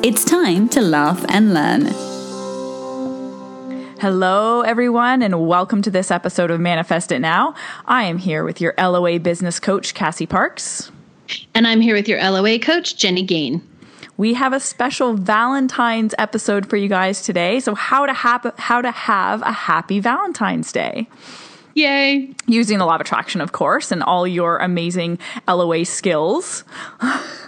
It's time to laugh and learn. Hello, everyone, and welcome to this episode of Manifest It Now. I am here with your LOA business coach, Cassie Parks. And I'm here with your LOA coach, Jenny Gain. We have a special Valentine's episode for you guys today. So, how to have how to have a happy Valentine's Day. Yay! Using the law of attraction, of course, and all your amazing LOA skills.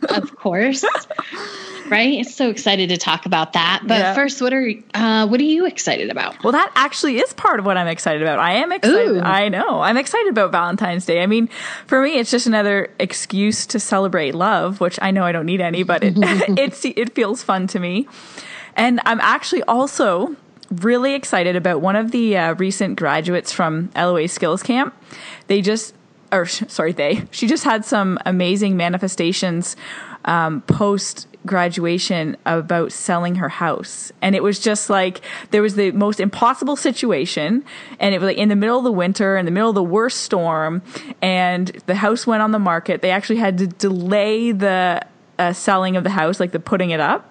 of course. right? So excited to talk about that. But yeah. first, what are uh, what are you excited about? Well, that actually is part of what I'm excited about. I am excited. Ooh. I know. I'm excited about Valentine's Day. I mean, for me, it's just another excuse to celebrate love, which I know I don't need any, but it it's it feels fun to me. And I'm actually also really excited about one of the uh, recent graduates from LOA Skills Camp. They just or sorry, they. She just had some amazing manifestations um, post graduation about selling her house. And it was just like there was the most impossible situation. And it was like in the middle of the winter, in the middle of the worst storm. And the house went on the market. They actually had to delay the uh, selling of the house, like the putting it up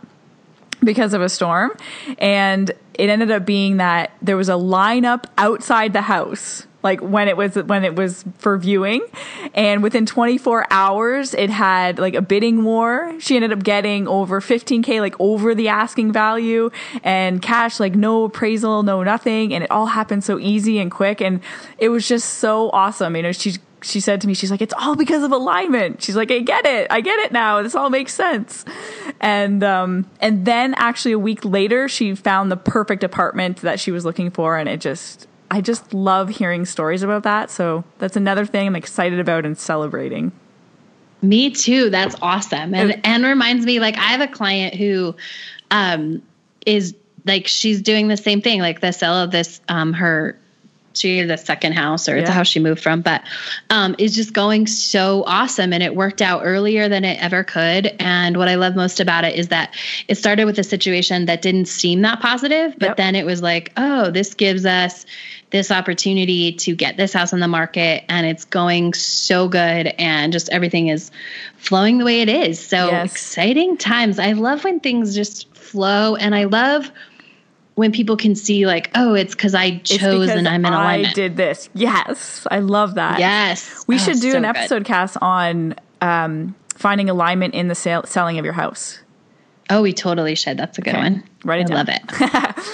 because of a storm. And it ended up being that there was a lineup outside the house like when it was when it was for viewing. And within 24 hours it had like a bidding war. She ended up getting over 15k like over the asking value and cash like no appraisal no nothing. And it all happened so easy and quick. And it was just so awesome. You know she she said to me she's like it's all because of alignment she's like i get it i get it now this all makes sense and um and then actually a week later she found the perfect apartment that she was looking for and it just I just love hearing stories about that. So that's another thing I'm excited about and celebrating. Me too. That's awesome. And and reminds me like I have a client who um is like she's doing the same thing like the sale of this um her she the second house or yeah. it's a house she moved from but um, is just going so awesome and it worked out earlier than it ever could and what i love most about it is that it started with a situation that didn't seem that positive but yep. then it was like oh this gives us this opportunity to get this house on the market and it's going so good and just everything is flowing the way it is. So yes. exciting times. I love when things just flow and I love when people can see like, oh, it's because I chose and I'm in alignment. I did this. Yes. I love that. Yes. We oh, should do so an episode good. cast on um, finding alignment in the sale- selling of your house. Oh, we totally should. That's a good okay. one. Write it I down. love it.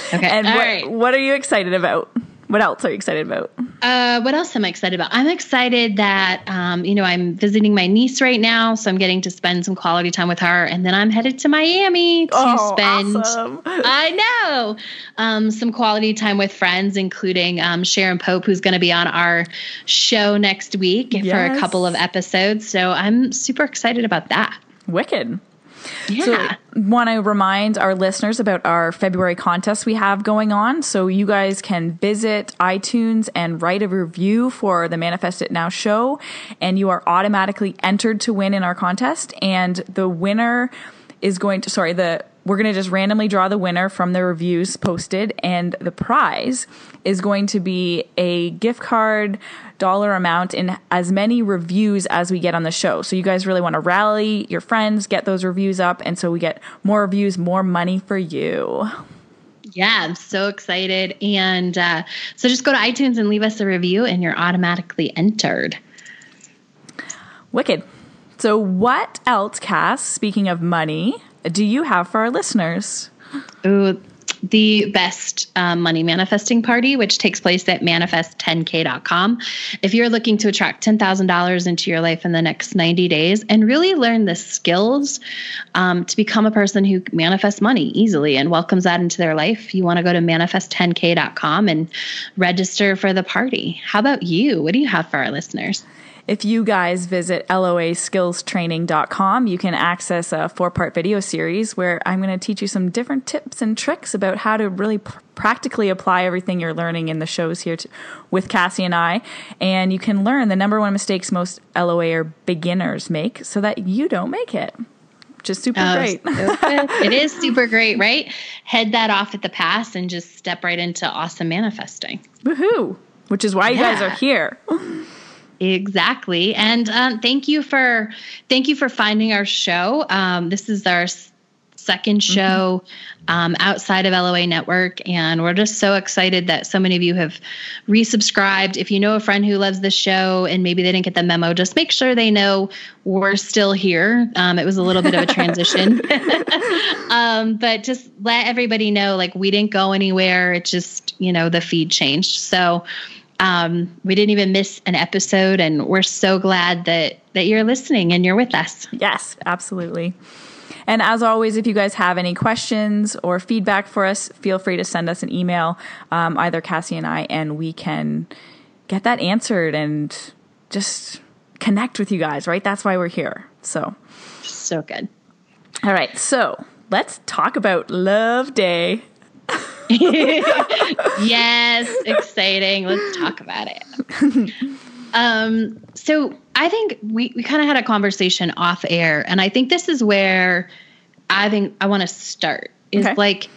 okay. And what, right. what are you excited about? What else are you excited about? Uh, what else am I excited about? I'm excited that um, you know I'm visiting my niece right now, so I'm getting to spend some quality time with her, and then I'm headed to Miami to oh, spend. Awesome. I know um, some quality time with friends, including um, Sharon Pope, who's going to be on our show next week yes. for a couple of episodes. So I'm super excited about that. Wicked. Yeah. So, want to remind our listeners about our February contest we have going on. So, you guys can visit iTunes and write a review for the Manifest It Now show, and you are automatically entered to win in our contest. And the winner is going to, sorry, the we're going to just randomly draw the winner from the reviews posted, and the prize is going to be a gift card dollar amount in as many reviews as we get on the show. So you guys really want to rally your friends, get those reviews up, and so we get more reviews, more money for you. Yeah, I'm so excited. And uh, so just go to iTunes and leave us a review, and you're automatically entered. Wicked. So, what else, Cass, speaking of money, do you have for our listeners? Ooh, the best um, money manifesting party, which takes place at manifest10k.com. If you're looking to attract $10,000 into your life in the next 90 days and really learn the skills um, to become a person who manifests money easily and welcomes that into their life, you want to go to manifest10k.com and register for the party. How about you? What do you have for our listeners? If you guys visit loaskillstraining.com, you can access a four part video series where I'm going to teach you some different tips and tricks about how to really pr- practically apply everything you're learning in the shows here to, with Cassie and I. And you can learn the number one mistakes most LOA or beginners make so that you don't make it. Which is super oh, great. it is super great, right? Head that off at the pass and just step right into awesome manifesting. Woohoo! Which is why you yeah. guys are here. Exactly, and um, thank you for thank you for finding our show. Um, this is our second mm-hmm. show mm-hmm. um, outside of LOA Network, and we're just so excited that so many of you have resubscribed. If you know a friend who loves the show and maybe they didn't get the memo, just make sure they know we're still here. Um, it was a little bit of a transition, um, but just let everybody know like we didn't go anywhere. It just you know the feed changed, so um, we didn't even miss an episode, and we're so glad that that you're listening and you're with us. Yes, absolutely. And as always, if you guys have any questions or feedback for us, feel free to send us an email, um, either Cassie and I, and we can get that answered and just connect with you guys, right? That's why we're here. So, so good. All right. So, let's talk about Love Day. yes, exciting. Let's talk about it. um, so I think we, we kind of had a conversation off air, and I think this is where I think I want to start is okay. like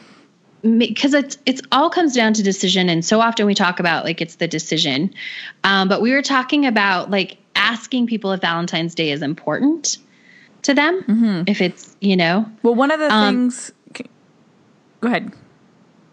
because it's it's all comes down to decision and so often we talk about like it's the decision um, but we were talking about like asking people if valentine's day is important to them mm-hmm. if it's you know well one of the um, things go ahead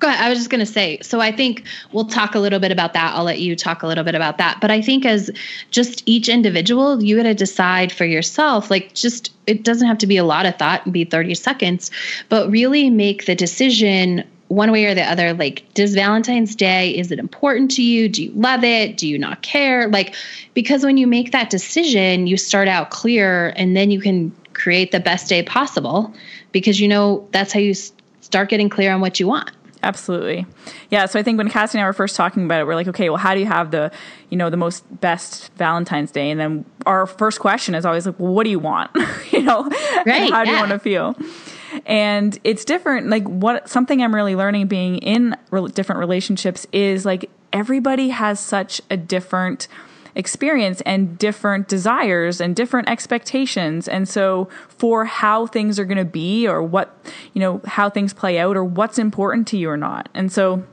Go ahead. I was just going to say, so I think we'll talk a little bit about that. I'll let you talk a little bit about that. But I think as just each individual, you got to decide for yourself, like just, it doesn't have to be a lot of thought and be 30 seconds, but really make the decision one way or the other like does valentine's day is it important to you do you love it do you not care like because when you make that decision you start out clear and then you can create the best day possible because you know that's how you start getting clear on what you want Absolutely. Yeah. So I think when Cassie and I were first talking about it, we're like, okay, well, how do you have the, you know, the most best Valentine's Day? And then our first question is always like, well, what do you want? you know, right, how do yeah. you want to feel? And it's different. Like what, something I'm really learning being in re- different relationships is like everybody has such a different, experience and different desires and different expectations. And so for how things are going to be or what, you know, how things play out or what's important to you or not. And so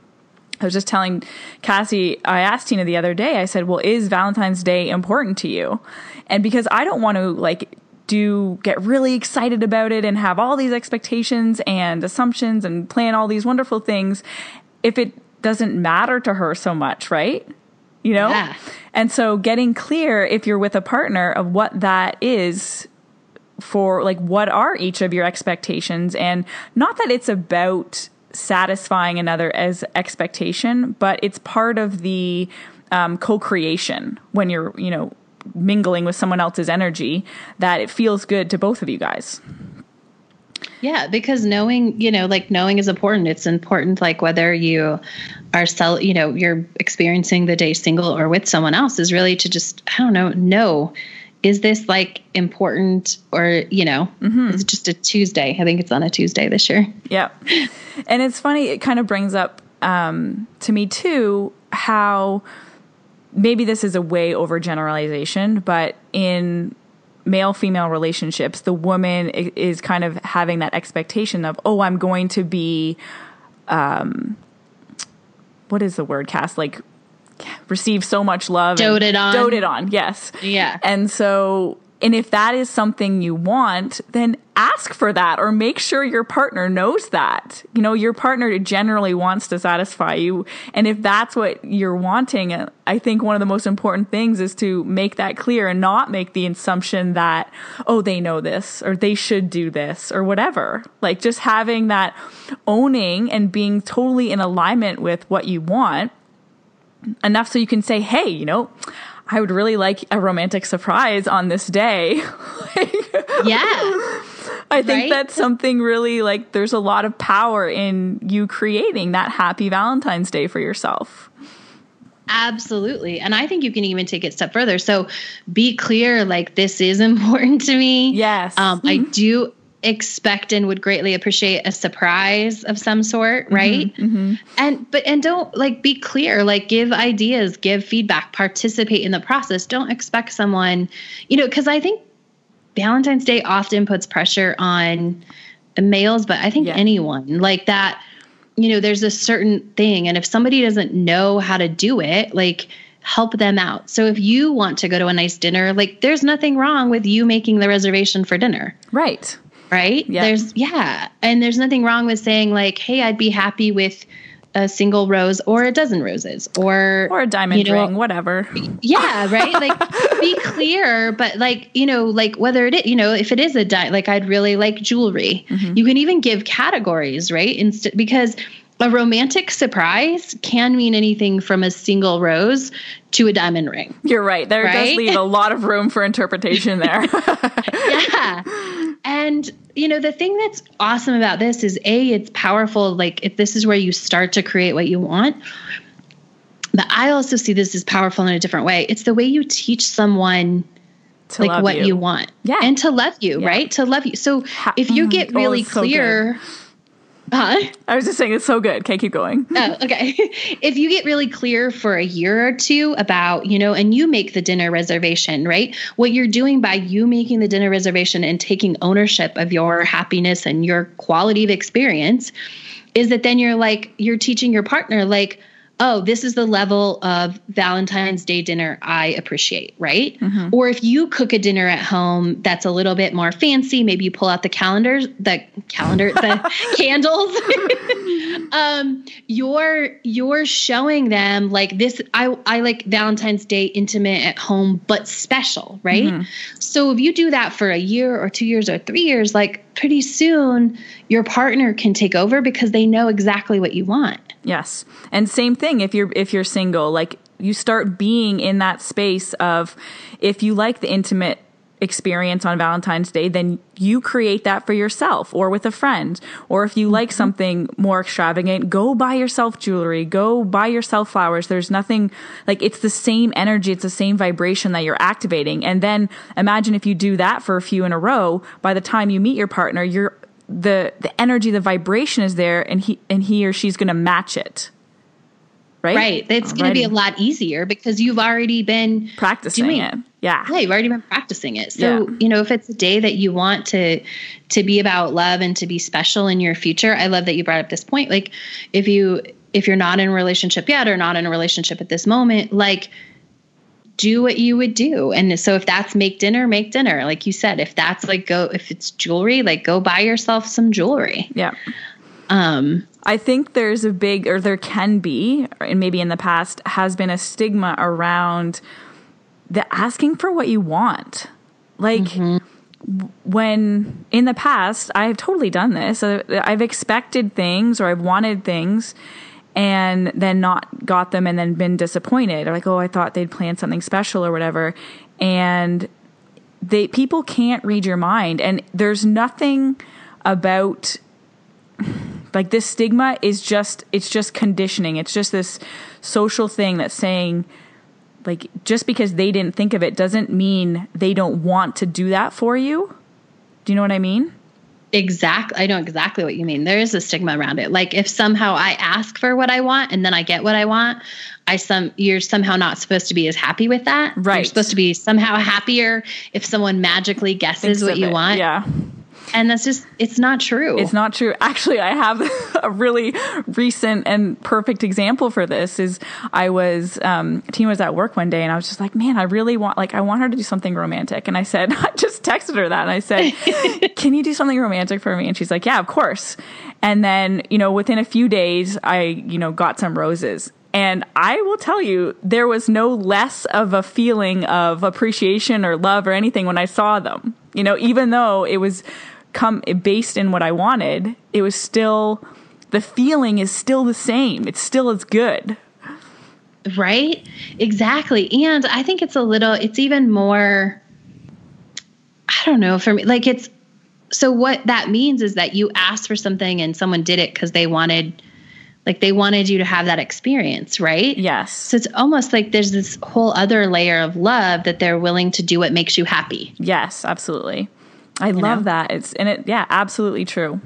I was just telling Cassie, I asked Tina the other day, I said, well, is Valentine's Day important to you? And because I don't want to like do get really excited about it and have all these expectations and assumptions and plan all these wonderful things if it doesn't matter to her so much, right? You know? Yeah. And so getting clear if you're with a partner of what that is for like what are each of your expectations and not that it's about satisfying another as expectation, but it's part of the um, co-creation when you're, you know, mingling with someone else's energy that it feels good to both of you guys. Yeah, because knowing, you know, like knowing is important. It's important, like whether you are sell, you know, you're experiencing the day single or with someone else, is really to just, I don't know, know is this like important or you know mm-hmm. it's just a tuesday i think it's on a tuesday this year yeah and it's funny it kind of brings up um, to me too how maybe this is a way over generalization but in male female relationships, the woman is kind of having that expectation of, oh, I'm going to be, um, what is the word Cass? Like, receive so much love. Doted on. Doted on, yes. Yeah. And so and if that is something you want, then ask for that or make sure your partner knows that. You know, your partner generally wants to satisfy you. And if that's what you're wanting, uh, I think one of the most important things is to make that clear and not make the assumption that, oh, they know this or they should do this or whatever. Like just having that owning and being totally in alignment with what you want enough so you can say, hey, you know, I would really like a romantic surprise on this day. like, yeah. I think right? that's something really like there's a lot of power in you creating that happy Valentine's Day for yourself. Absolutely. And I think you can even take it a step further. So be clear like this is important to me. Yes. Um, mm-hmm. I do expect and would greatly appreciate a surprise of some sort, mm-hmm, right? Mm-hmm, mm-hmm. And but and don't like be clear, like give ideas, give feedback, participate in the process. Don't expect someone, you know, cuz I think Valentine's Day often puts pressure on males, but I think yeah. anyone like that you know, there's a certain thing. And if somebody doesn't know how to do it, like help them out. So if you want to go to a nice dinner, like there's nothing wrong with you making the reservation for dinner. Right. Right? Yeah. There's yeah. And there's nothing wrong with saying like, hey, I'd be happy with a single rose or a dozen roses or or a diamond you know, ring, whatever. Yeah, right. Like be clear, but like you know, like whether it is, you know, if it is a di- like I'd really like jewelry. Mm-hmm. You can even give categories, right? Instead because a romantic surprise can mean anything from a single rose to a diamond ring. You're right. There right? does leave a lot of room for interpretation there. yeah. And you know, the thing that's awesome about this is a it's powerful like if this is where you start to create what you want. But I also see this as powerful in a different way. It's the way you teach someone to like what you. you. want. Yeah. And to love you, yeah. right? To love you. So if you get mm, really oh, clear Huh? I was just saying it's so good. Can't keep going. oh, okay. if you get really clear for a year or two about, you know, and you make the dinner reservation, right? What you're doing by you making the dinner reservation and taking ownership of your happiness and your quality of experience is that then you're like, you're teaching your partner, like, oh, this is the level of Valentine's Day dinner I appreciate, right? Mm-hmm. Or if you cook a dinner at home that's a little bit more fancy, maybe you pull out the calendars, the calendar, the candles. um, you're you're showing them like this. I I like Valentine's Day intimate at home, but special, right? Mm-hmm. So if you do that for a year or two years or three years, like pretty soon your partner can take over because they know exactly what you want. Yes. And same thing if you're if you're single, like you start being in that space of if you like the intimate experience on Valentine's Day, then you create that for yourself or with a friend. Or if you like mm-hmm. something more extravagant, go buy yourself jewelry, go buy yourself flowers. There's nothing like it's the same energy, it's the same vibration that you're activating. And then imagine if you do that for a few in a row, by the time you meet your partner, you're the the energy, the vibration is there, and he and he or she's going to match it. Right. Right. It's going to be a lot easier because you've already been practicing doing, it. Yeah. Yeah. You've already been practicing it. So, yeah. you know, if it's a day that you want to, to be about love and to be special in your future, I love that you brought up this point. Like if you, if you're not in a relationship yet or not in a relationship at this moment, like do what you would do. And so if that's make dinner, make dinner. Like you said, if that's like go if it's jewelry, like go buy yourself some jewelry. Yeah. Um I think there's a big or there can be, and maybe in the past has been a stigma around the asking for what you want. Like mm-hmm when in the past I've totally done this. I've expected things or I've wanted things and then not got them and then been disappointed. Or like oh i thought they'd planned something special or whatever. And they people can't read your mind. And there's nothing about like this stigma is just it's just conditioning. It's just this social thing that's saying like just because they didn't think of it doesn't mean they don't want to do that for you. Do you know what i mean Exactly. I know exactly what you mean. There is a stigma around it. Like if somehow I ask for what I want and then I get what I want, I some you're somehow not supposed to be as happy with that. Right. You're supposed to be somehow happier if someone magically guesses Thinks what you it. want. Yeah. And that's just, it's not true. It's not true. Actually, I have a really recent and perfect example for this is I was, um, Tina was at work one day and I was just like, man, I really want, like, I want her to do something romantic. And I said, I just texted her that and I said, can you do something romantic for me? And she's like, yeah, of course. And then, you know, within a few days, I, you know, got some roses and I will tell you, there was no less of a feeling of appreciation or love or anything when I saw them. You know, even though it was come based in what I wanted, it was still the feeling is still the same. It's still as good. Right? Exactly. And I think it's a little it's even more I don't know for me like it's so what that means is that you asked for something and someone did it cuz they wanted Like they wanted you to have that experience, right? Yes. So it's almost like there's this whole other layer of love that they're willing to do what makes you happy. Yes, absolutely. I love know? that. It's and it yeah, absolutely true.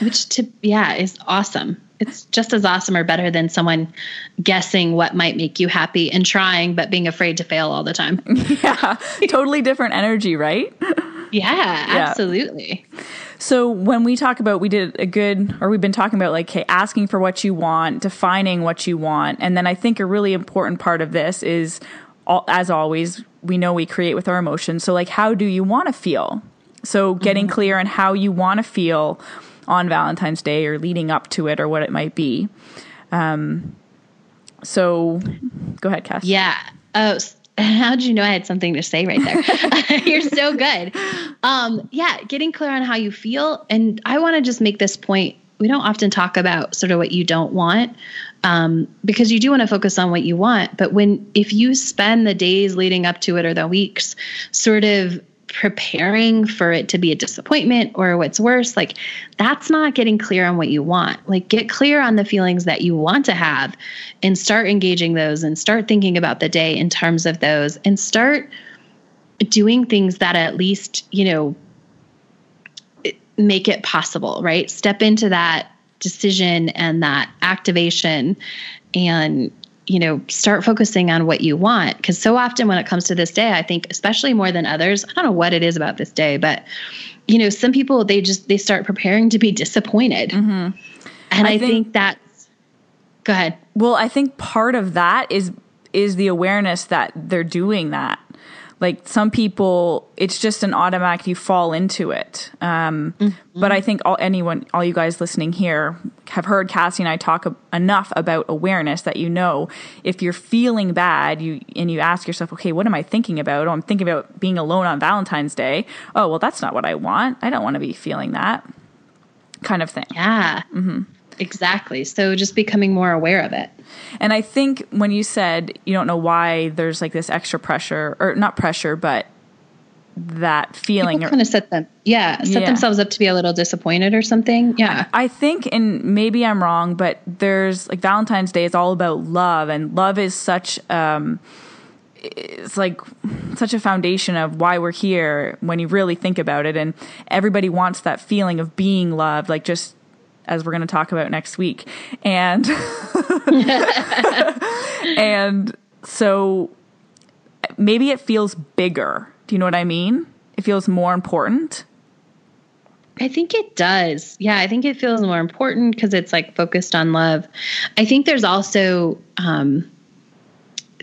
Which to yeah, is awesome. It's just as awesome or better than someone guessing what might make you happy and trying but being afraid to fail all the time. yeah. Totally different energy, right? Yeah, absolutely. Yeah. So when we talk about we did a good or we've been talking about like okay, asking for what you want, defining what you want, and then I think a really important part of this is as always, we know we create with our emotions. So like how do you want to feel? So getting mm-hmm. clear on how you want to feel on Valentine's Day or leading up to it or what it might be. Um so go ahead, Cass. Yeah. Oh, how did you know I had something to say right there? You're so good. Um, yeah, getting clear on how you feel. And I want to just make this point. We don't often talk about sort of what you don't want um, because you do want to focus on what you want. But when, if you spend the days leading up to it or the weeks sort of preparing for it to be a disappointment or what's worse, like that's not getting clear on what you want. Like get clear on the feelings that you want to have and start engaging those and start thinking about the day in terms of those and start doing things that at least, you know, make it possible, right? Step into that decision and that activation and you know, start focusing on what you want. Because so often when it comes to this day, I think, especially more than others, I don't know what it is about this day, but, you know, some people, they just, they start preparing to be disappointed. Mm-hmm. And I, I think, think that's, go ahead. Well, I think part of that is, is the awareness that they're doing that like some people it's just an automatic you fall into it. Um, mm-hmm. but i think all anyone all you guys listening here have heard cassie and i talk enough about awareness that you know if you're feeling bad you and you ask yourself okay what am i thinking about? Oh i'm thinking about being alone on valentine's day. Oh well that's not what i want. I don't want to be feeling that kind of thing. Yeah. Mm-hmm. Exactly. So just becoming more aware of it. And I think when you said you don't know why there's like this extra pressure, or not pressure, but that feeling kind of set them yeah set yeah. themselves up to be a little disappointed or something yeah. I think and maybe i'm wrong but there's like valentine's day is all about love and love is such um it's like such a foundation of why we're here when you really think about it and everybody wants that feeling of being loved like just as we're going to talk about next week. And and so maybe it feels bigger. Do you know what I mean? It feels more important. I think it does. Yeah, I think it feels more important because it's like focused on love. I think there's also um,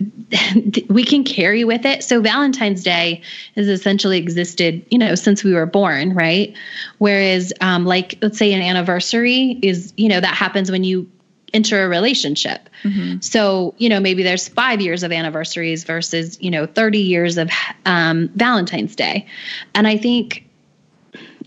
we can carry with it. So Valentine's Day has essentially existed, you know, since we were born, right? Whereas, um, like, let's say an anniversary is, you know, that happens when you enter a relationship. Mm-hmm. So, you know, maybe there's five years of anniversaries versus, you know, 30 years of um, Valentine's Day. And I think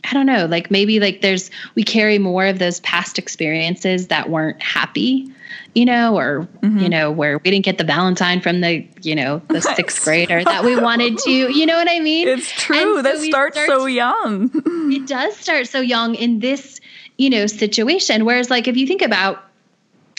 I don't know, like maybe like there's we carry more of those past experiences that weren't happy you know, or mm-hmm. you know, where we didn't get the Valentine from the, you know, the sixth grader that we wanted to. You know what I mean? It's true. So that starts start, so young. it does start so young in this, you know, situation. Whereas, like, if you think about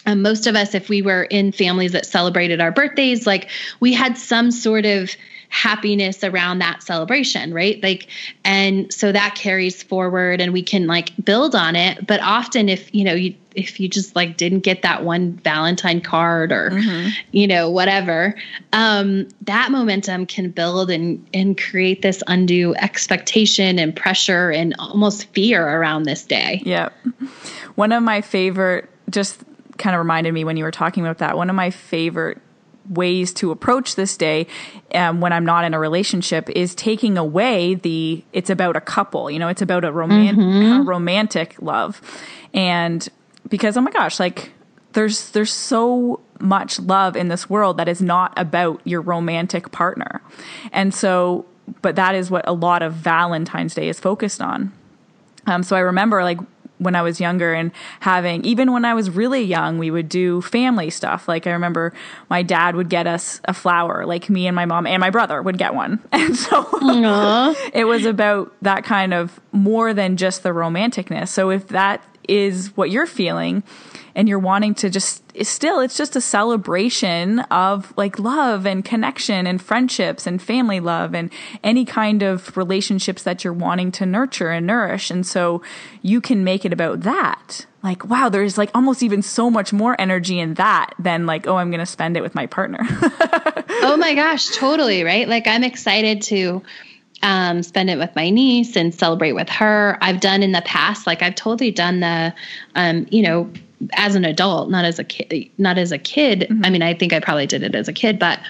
um, most of us, if we were in families that celebrated our birthdays, like we had some sort of happiness around that celebration, right? Like, and so that carries forward and we can like build on it. But often, if you know, you, if you just like didn't get that one Valentine card or, mm-hmm. you know, whatever, um, that momentum can build and, and create this undue expectation and pressure and almost fear around this day. Yep. One of my favorite, just kind of reminded me when you were talking about that, one of my favorite ways to approach this day um, when I'm not in a relationship is taking away the it's about a couple, you know, it's about a, roman- mm-hmm. a romantic love. And because oh my gosh, like there's there's so much love in this world that is not about your romantic partner. And so but that is what a lot of Valentine's Day is focused on. Um, so I remember like when I was younger and having, even when I was really young, we would do family stuff. Like I remember my dad would get us a flower, like me and my mom and my brother would get one. And so it was about that kind of more than just the romanticness. So if that is what you're feeling and you're wanting to just still it's just a celebration of like love and connection and friendships and family love and any kind of relationships that you're wanting to nurture and nourish. And so you can make it about that. Like wow there's like almost even so much more energy in that than like oh i'm going to spend it with my partner. Oh my gosh totally right? Like i'm excited to um, spend it with my niece and celebrate with her. I've done in the past, like I've totally done the, um, you know, as an adult, not as a kid, not as a kid. Mm-hmm. I mean, I think I probably did it as a kid, but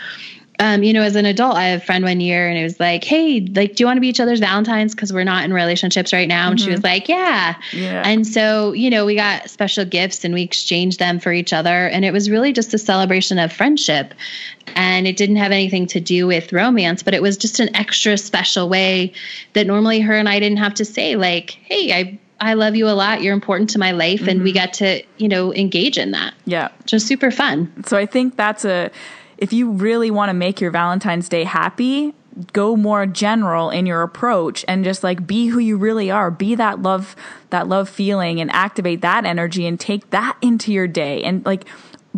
um, you know, as an adult, I have a friend one year and it was like, Hey, like, do you want to be each other's Valentines? Cause we're not in relationships right now. And mm-hmm. she was like, yeah. yeah. And so, you know, we got special gifts and we exchanged them for each other. And it was really just a celebration of friendship. And it didn't have anything to do with romance, but it was just an extra special way that normally her and I didn't have to say, like, Hey, I I love you a lot. You're important to my life. Mm-hmm. And we mm-hmm. got to, you know, engage in that. Yeah. Just super fun. So I think that's a, if you really want to make your Valentine's Day happy, go more general in your approach and just like be who you really are be that love that love feeling and activate that energy and take that into your day and like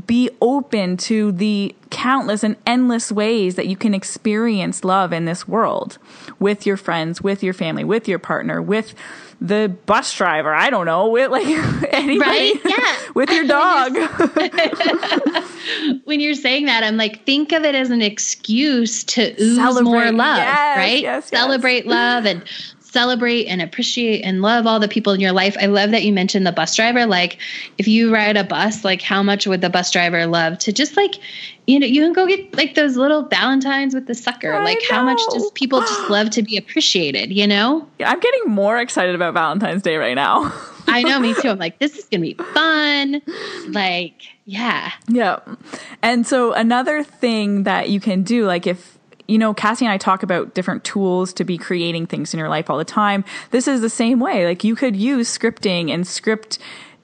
be open to the countless and endless ways that you can experience love in this world with your friends with your family with your partner with the bus driver. I don't know, with like anybody, right? Yeah, with your dog. when you're saying that, I'm like, think of it as an excuse to ooze Celebrate. more love, yes, right? Yes, Celebrate yes. love and celebrate and appreciate and love all the people in your life. I love that you mentioned the bus driver. Like, if you ride a bus, like, how much would the bus driver love to just like, you know, you can go get like those little Valentines with the sucker. I like, know. how much does people just love to be appreciated, you know? Yeah, I'm getting more excited about Valentine's Day right now. I know, me too. I'm like, this is going to be fun. Like, yeah. Yeah. And so, another thing that you can do, like, if you know, Cassie and I talk about different tools to be creating things in your life all the time. This is the same way. Like you could use scripting and script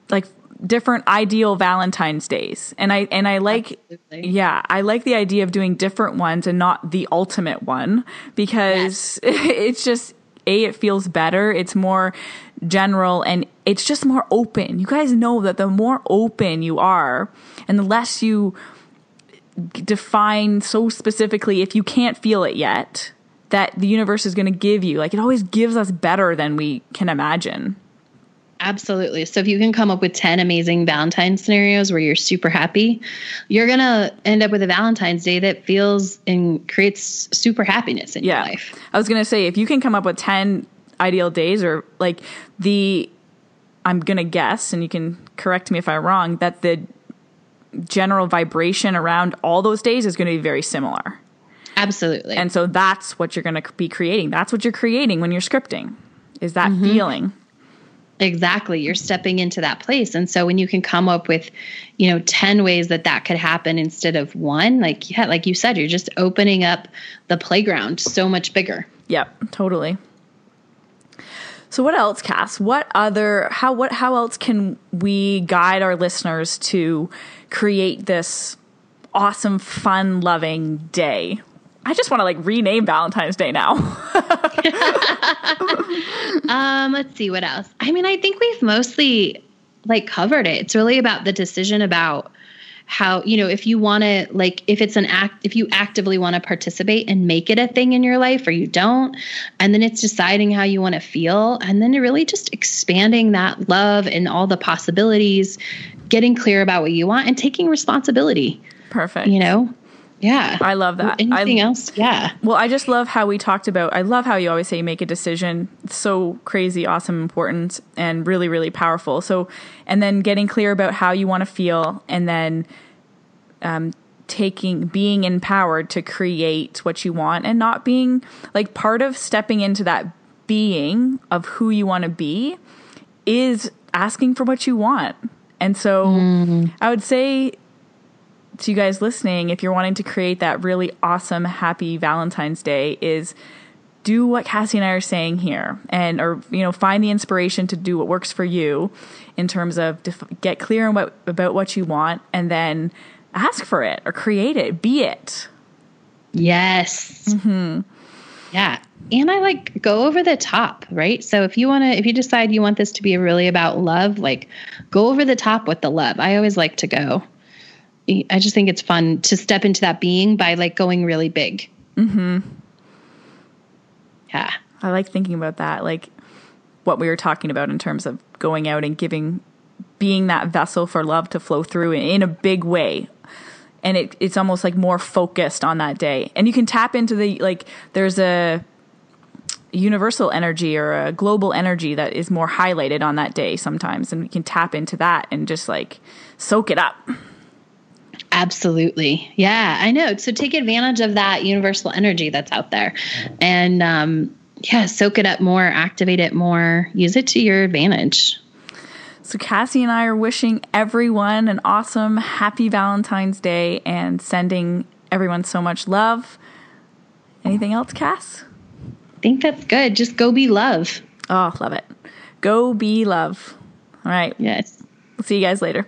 like different ideal Valentine's days. And I and I like Absolutely. yeah, I like the idea of doing different ones and not the ultimate one because yes. it's just a it feels better, it's more general and it's just more open. You guys know that the more open you are and the less you define so specifically if you can't feel it yet that the universe is going to give you. Like it always gives us better than we can imagine. Absolutely. So if you can come up with 10 amazing Valentine scenarios where you're super happy, you're going to end up with a Valentine's Day that feels and creates super happiness in yeah. your life. I was going to say if you can come up with 10 ideal days or like the I'm going to guess and you can correct me if I'm wrong that the general vibration around all those days is going to be very similar. Absolutely. And so that's what you're going to be creating. That's what you're creating when you're scripting. Is that mm-hmm. feeling. Exactly. You're stepping into that place. And so when you can come up with, you know, 10 ways that that could happen instead of one, like yeah, like you said, you're just opening up the playground so much bigger. Yep, totally. So what else, Cass? What other how what how else can we guide our listeners to create this awesome, fun loving day? I just want to like rename Valentine's Day now. um, let's see what else. I mean, I think we've mostly like covered it. It's really about the decision about how you know if you want to like if it's an act if you actively want to participate and make it a thing in your life or you don't and then it's deciding how you want to feel and then really just expanding that love and all the possibilities getting clear about what you want and taking responsibility. Perfect. You know yeah. I love that. Anything I, else? Yeah. Well, I just love how we talked about, I love how you always say make a decision. It's so crazy, awesome, important, and really, really powerful. So, and then getting clear about how you want to feel and then um, taking, being empowered to create what you want and not being like part of stepping into that being of who you want to be is asking for what you want. And so mm. I would say to you guys listening, if you're wanting to create that really awesome, happy Valentine's Day, is do what Cassie and I are saying here, and or you know find the inspiration to do what works for you, in terms of def- get clear on what about what you want, and then ask for it or create it, be it. Yes. Mm-hmm. Yeah. And I like go over the top, right? So if you want to, if you decide you want this to be really about love, like go over the top with the love. I always like to go. I just think it's fun to step into that being by like going really big. Mm-hmm. Yeah. I like thinking about that, like what we were talking about in terms of going out and giving, being that vessel for love to flow through in a big way. And it, it's almost like more focused on that day. And you can tap into the, like, there's a universal energy or a global energy that is more highlighted on that day sometimes. And we can tap into that and just like soak it up. Absolutely. Yeah, I know. So take advantage of that universal energy that's out there. And um, yeah, soak it up more, activate it more, use it to your advantage. So, Cassie and I are wishing everyone an awesome, happy Valentine's Day and sending everyone so much love. Anything else, Cass? I think that's good. Just go be love. Oh, love it. Go be love. All right. Yes. See you guys later.